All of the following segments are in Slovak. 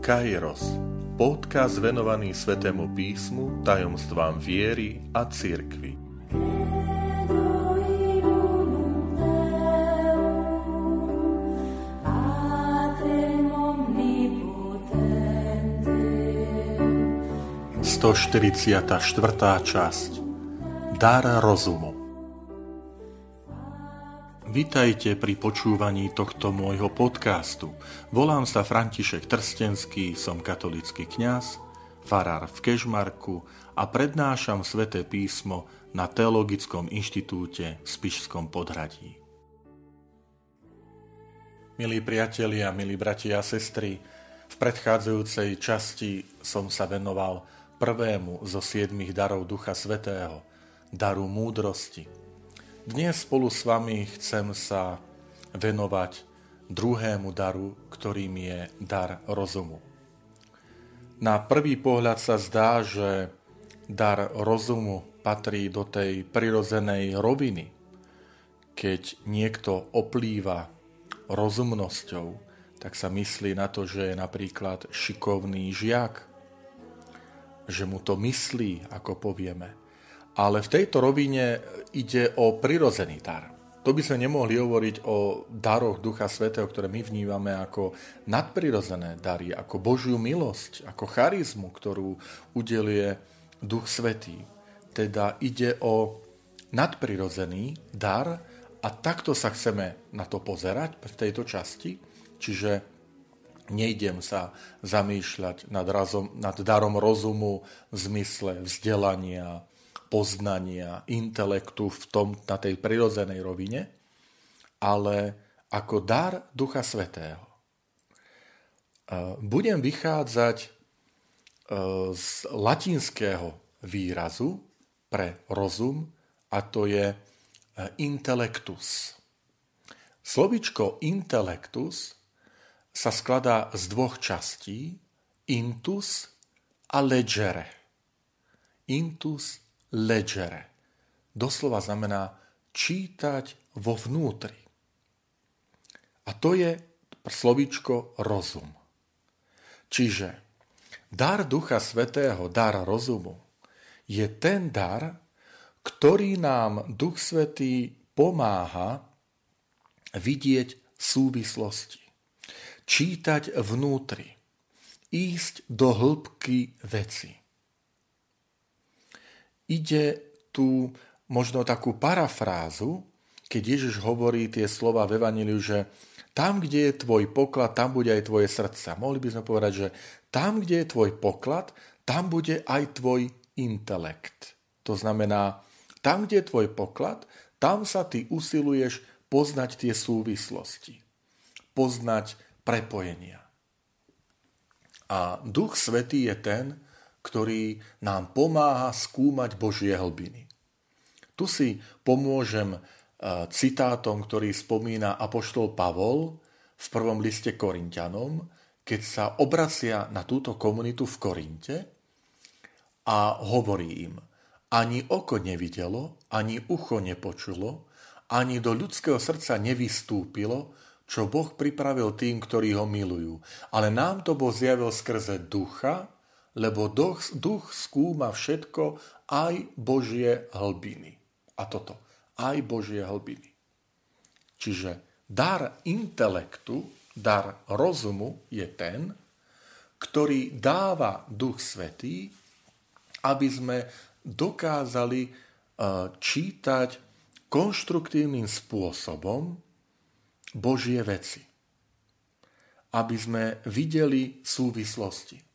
Kairos, podcast venovaný Svetému písmu, tajomstvám viery a cirkvi. Sto časť. Dar rozumu Vitajte pri počúvaní tohto môjho podcastu. Volám sa František Trstenský, som katolický kňaz, farár v Kežmarku a prednášam sväté písmo na Teologickom inštitúte v Spišskom podhradí. Milí priatelia, milí bratia a sestry, v predchádzajúcej časti som sa venoval prvému zo siedmých darov Ducha Svetého, daru múdrosti – dnes spolu s vami chcem sa venovať druhému daru, ktorým je dar rozumu. Na prvý pohľad sa zdá, že dar rozumu patrí do tej prirozenej roviny. Keď niekto oplýva rozumnosťou, tak sa myslí na to, že je napríklad šikovný žiak, že mu to myslí, ako povieme. Ale v tejto rovine ide o prirozený dar. To by sme nemohli hovoriť o daroch Ducha Svetého, ktoré my vnímame ako nadprirozené dary, ako Božiu milosť, ako charizmu, ktorú udeluje Duch Svetý. Teda ide o nadprirozený dar a takto sa chceme na to pozerať v tejto časti. Čiže nejdem sa zamýšľať nad, razom, nad darom rozumu v zmysle vzdelania, poznania, intelektu v tom, na tej prirodzenej rovine, ale ako dar Ducha Svetého. E, budem vychádzať e, z latinského výrazu pre rozum a to je e, intellectus. Slovičko intellectus sa skladá z dvoch častí, intus a legere. Intus legere. Doslova znamená čítať vo vnútri. A to je slovíčko rozum. Čiže dar Ducha Svetého, dar rozumu, je ten dar, ktorý nám Duch Svetý pomáha vidieť súvislosti, čítať vnútri, ísť do hĺbky veci ide tu možno takú parafrázu, keď Ježiš hovorí tie slova v Evangeliu, že tam, kde je tvoj poklad, tam bude aj tvoje srdce. Mohli by sme povedať, že tam, kde je tvoj poklad, tam bude aj tvoj intelekt. To znamená, tam, kde je tvoj poklad, tam sa ty usiluješ poznať tie súvislosti, poznať prepojenia. A Duch Svetý je ten, ktorý nám pomáha skúmať Božie hlbiny. Tu si pomôžem e, citátom, ktorý spomína apoštol Pavol v prvom liste Korintianom, keď sa obracia na túto komunitu v Korinte a hovorí im, ani oko nevidelo, ani ucho nepočulo, ani do ľudského srdca nevystúpilo, čo Boh pripravil tým, ktorí ho milujú. Ale nám to Boh zjavil skrze ducha, lebo duch, duch skúma všetko, aj Božie hlbiny. A toto, aj Božie hlbiny. Čiže dar intelektu, dar rozumu je ten, ktorý dáva Duch Svetý, aby sme dokázali e, čítať konštruktívnym spôsobom Božie veci. Aby sme videli súvislosti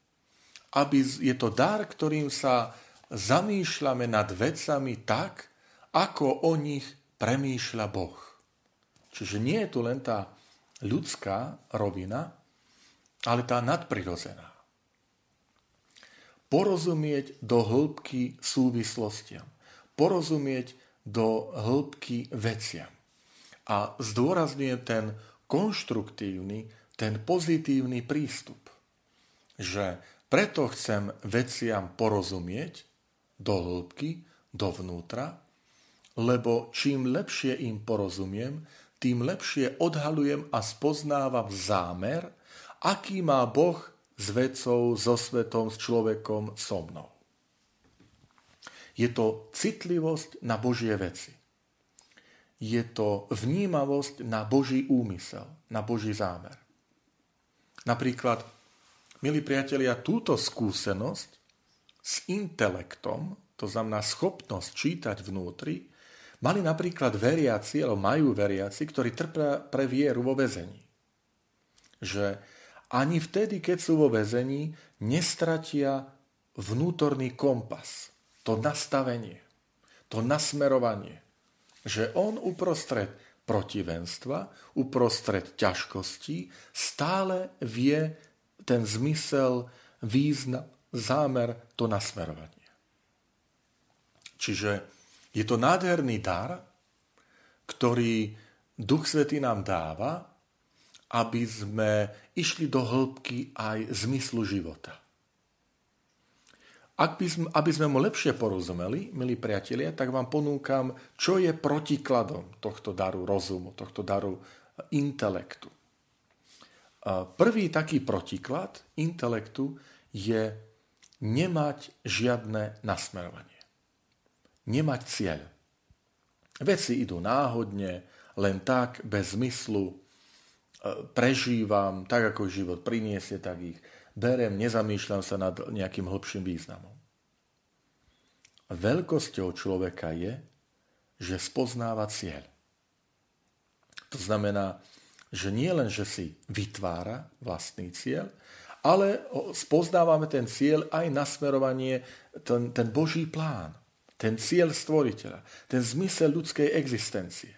aby je to dar, ktorým sa zamýšľame nad vecami tak, ako o nich premýšľa Boh. Čiže nie je tu len tá ľudská rovina, ale tá nadprirozená. Porozumieť do hĺbky súvislostiam. Porozumieť do hĺbky veciam. A zdôrazňuje ten konštruktívny, ten pozitívny prístup, že preto chcem veciam porozumieť do hĺbky, dovnútra, lebo čím lepšie im porozumiem, tým lepšie odhalujem a spoznávam zámer, aký má Boh s vecou, so svetom, s človekom, so mnou. Je to citlivosť na Božie veci. Je to vnímavosť na Boží úmysel, na Boží zámer. Napríklad, milí priatelia, túto skúsenosť s intelektom, to znamená schopnosť čítať vnútri, mali napríklad veriaci, alebo majú veriaci, ktorí trpia pre vieru vo väzení. Že ani vtedy, keď sú vo väzení, nestratia vnútorný kompas, to nastavenie, to nasmerovanie, že on uprostred protivenstva, uprostred ťažkostí stále vie ten zmysel, význam, zámer, to nasmerovanie. Čiže je to nádherný dar, ktorý Duch Svetý nám dáva, aby sme išli do hĺbky aj zmyslu života. Ak by sme, aby sme mu lepšie porozumeli, milí priatelia, tak vám ponúkam, čo je protikladom tohto daru rozumu, tohto daru intelektu. Prvý taký protiklad intelektu je nemať žiadne nasmerovanie. Nemať cieľ. Veci idú náhodne, len tak, bez zmyslu, e, prežívam, tak ako život priniesie, tak ich berem, nezamýšľam sa nad nejakým hlbším významom. Veľkosťou človeka je, že spoznáva cieľ. To znamená, že nie len, že si vytvára vlastný cieľ, ale spoznávame ten cieľ aj nasmerovanie, ten, ten Boží plán, ten cieľ stvoriteľa, ten zmysel ľudskej existencie.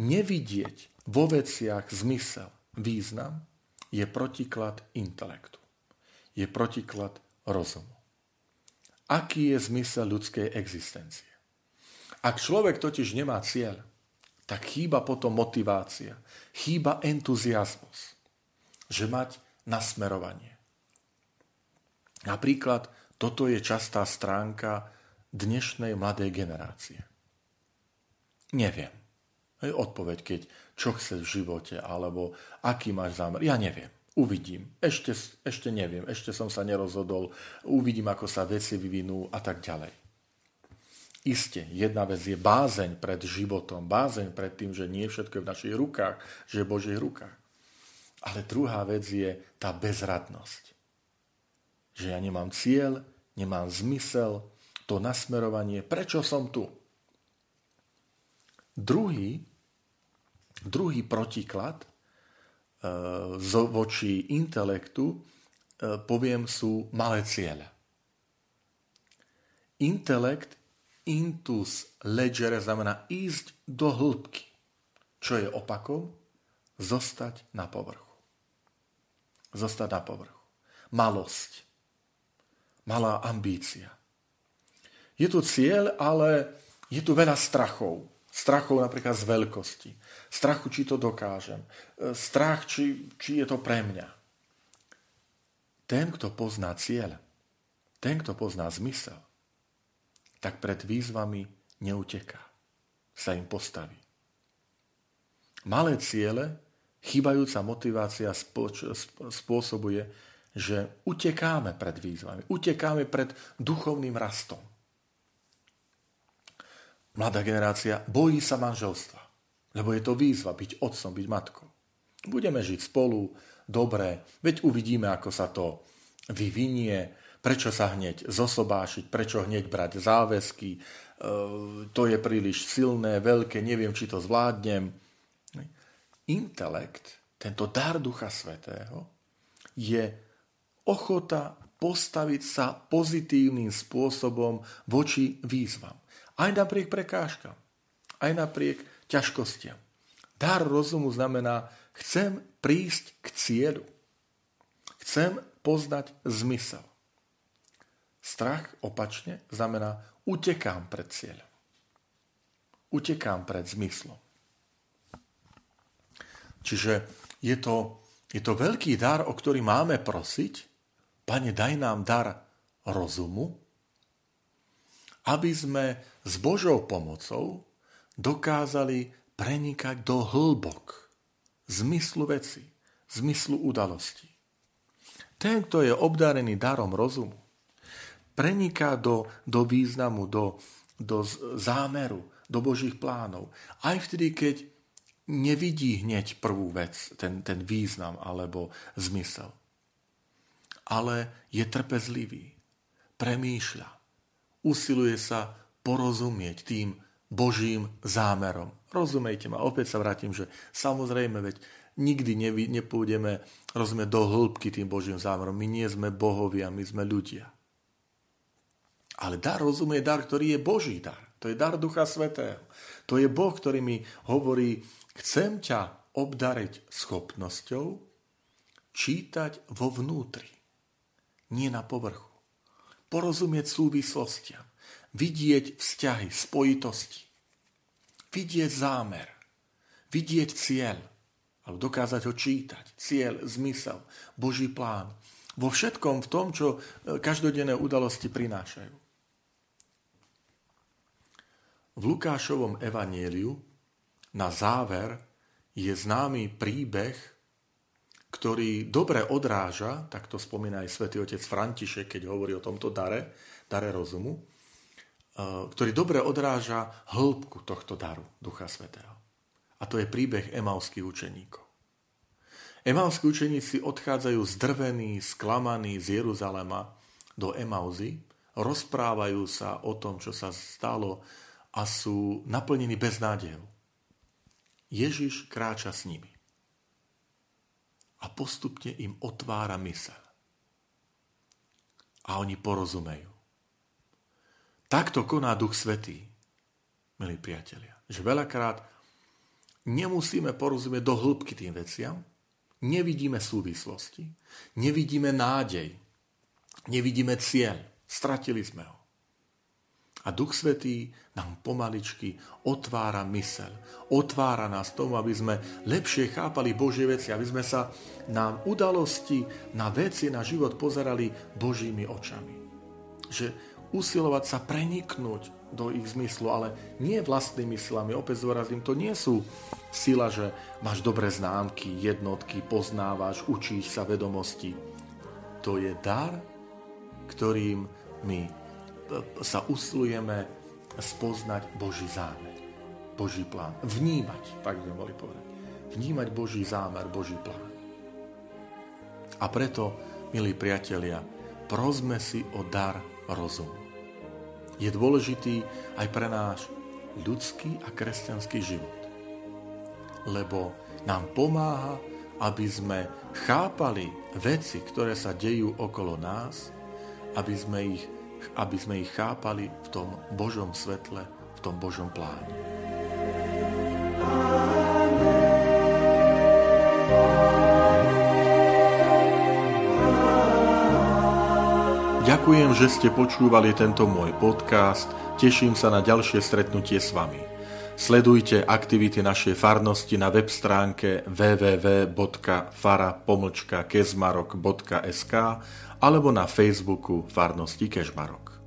Nevidieť vo veciach zmysel, význam, je protiklad intelektu. Je protiklad rozumu. Aký je zmysel ľudskej existencie? Ak človek totiž nemá cieľ, tak chýba potom motivácia, chýba entuziasmus, že mať nasmerovanie. Napríklad toto je častá stránka dnešnej mladej generácie. Neviem. Odpoveď, keď čo chce v živote, alebo aký máš zámer. Ja neviem. Uvidím. Ešte, ešte neviem. Ešte som sa nerozhodol. Uvidím, ako sa veci vyvinú a tak ďalej. Isté, jedna vec je bázeň pred životom, bázeň pred tým, že nie všetko je v našich rukách, že je v Božích rukách. Ale druhá vec je tá bezradnosť. Že ja nemám cieľ, nemám zmysel, to nasmerovanie, prečo som tu. Druhý Druhý protiklad e, voči intelektu, e, poviem, sú malé ciele. Intelekt, intus legere, znamená ísť do hĺbky. Čo je opakom? Zostať na povrchu. Zostať na povrchu. Malosť. Malá ambícia. Je tu cieľ, ale je tu veľa strachov. Strachov napríklad z veľkosti strachu, či to dokážem, e, strach, či, či je to pre mňa. Ten, kto pozná cieľ, ten, kto pozná zmysel, tak pred výzvami neuteká, sa im postaví. Malé ciele, chýbajúca motivácia spôsobuje, že utekáme pred výzvami, utekáme pred duchovným rastom. Mladá generácia bojí sa manželstva. Lebo je to výzva byť otcom, byť matkou. Budeme žiť spolu, dobre, veď uvidíme, ako sa to vyvinie, prečo sa hneď zosobášiť, prečo hneď brať záväzky, e, to je príliš silné, veľké, neviem, či to zvládnem. Intelekt, tento dar Ducha Svetého, je ochota postaviť sa pozitívnym spôsobom voči výzvam. Aj napriek prekážkam, aj napriek ťažkostiam. Dar rozumu znamená, chcem prísť k cieľu. Chcem poznať zmysel. Strach opačne znamená, utekám pred cieľom. Utekám pred zmyslom. Čiže je to, je to veľký dar, o ktorý máme prosiť. Pane, daj nám dar rozumu, aby sme s Božou pomocou dokázali prenikať do hĺbok zmyslu veci, zmyslu udalostí. Ten, kto je obdarený darom rozumu, preniká do, do významu, do, do zámeru, do Božích plánov. Aj vtedy, keď nevidí hneď prvú vec, ten, ten význam alebo zmysel. Ale je trpezlivý, premýšľa, usiluje sa porozumieť tým Božím zámerom. Rozumejte ma, opäť sa vrátim, že samozrejme, veď nikdy nepôjdeme rozumieť do hĺbky tým Božím zámerom. My nie sme bohovia, my sme ľudia. Ale dar rozumie dar, ktorý je Boží dar. To je dar Ducha Svetého. To je Boh, ktorý mi hovorí, chcem ťa obdariť schopnosťou čítať vo vnútri, nie na povrchu. Porozumieť súvislostiam vidieť vzťahy, spojitosti, vidieť zámer, vidieť cieľ, ale dokázať ho čítať, cieľ, zmysel, Boží plán. Vo všetkom v tom, čo e, každodenné udalosti prinášajú. V Lukášovom evanieliu na záver je známy príbeh, ktorý dobre odráža, tak to spomína aj svätý otec František, keď hovorí o tomto dare, dare rozumu, Eh, ktorý dobre odráža hĺbku tohto daru Ducha Svetého. A to je príbeh emauských učeníkov. Emauskí učeníci odchádzajú zdrvení, sklamaní z Jeruzalema do Emauzy, rozprávajú sa o tom, čo sa stalo a sú naplnení beznádejou. Ježiš kráča s nimi a postupne im otvára mysel. A oni porozumejú. Takto koná Duch Svetý, milí priatelia. Že veľakrát nemusíme porozumieť do hĺbky tým veciam, nevidíme súvislosti, nevidíme nádej, nevidíme cieľ, stratili sme ho. A Duch Svetý nám pomaličky otvára mysel, otvára nás tomu, aby sme lepšie chápali Božie veci, aby sme sa na udalosti, na veci, na život pozerali Božími očami. Že usilovať sa preniknúť do ich zmyslu, ale nie vlastnými silami. Opäť zdôrazním, to nie sú sila, že máš dobré známky, jednotky, poznávaš, učíš sa vedomosti. To je dar, ktorým my sa usilujeme spoznať Boží zámer, Boží plán. Vnímať, tak by mohli povedať. Vnímať Boží zámer, Boží plán. A preto, milí priatelia, prosme si o dar rozumu je dôležitý aj pre náš ľudský a kresťanský život. Lebo nám pomáha, aby sme chápali veci, ktoré sa dejú okolo nás, aby sme ich, aby sme ich chápali v tom Božom svetle, v tom Božom pláne. Ďakujem, že ste počúvali tento môj podcast. Teším sa na ďalšie stretnutie s vami. Sledujte aktivity našej farnosti na web stránke www.fara.kezmarok.sk alebo na Facebooku Farnosti Kežmarok.